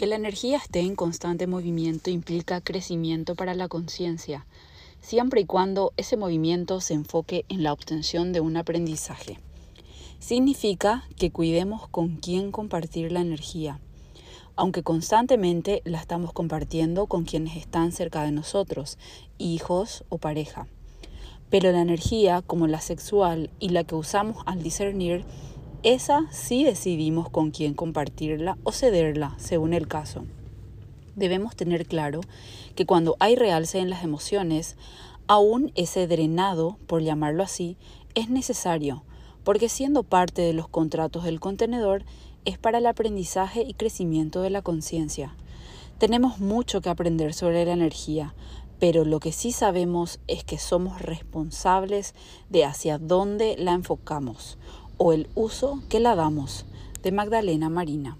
Que la energía esté en constante movimiento implica crecimiento para la conciencia, siempre y cuando ese movimiento se enfoque en la obtención de un aprendizaje. Significa que cuidemos con quién compartir la energía, aunque constantemente la estamos compartiendo con quienes están cerca de nosotros, hijos o pareja. Pero la energía, como la sexual y la que usamos al discernir, esa sí decidimos con quién compartirla o cederla, según el caso. Debemos tener claro que cuando hay realce en las emociones, aún ese drenado, por llamarlo así, es necesario, porque siendo parte de los contratos del contenedor, es para el aprendizaje y crecimiento de la conciencia. Tenemos mucho que aprender sobre la energía, pero lo que sí sabemos es que somos responsables de hacia dónde la enfocamos o el uso que la damos, de Magdalena Marina.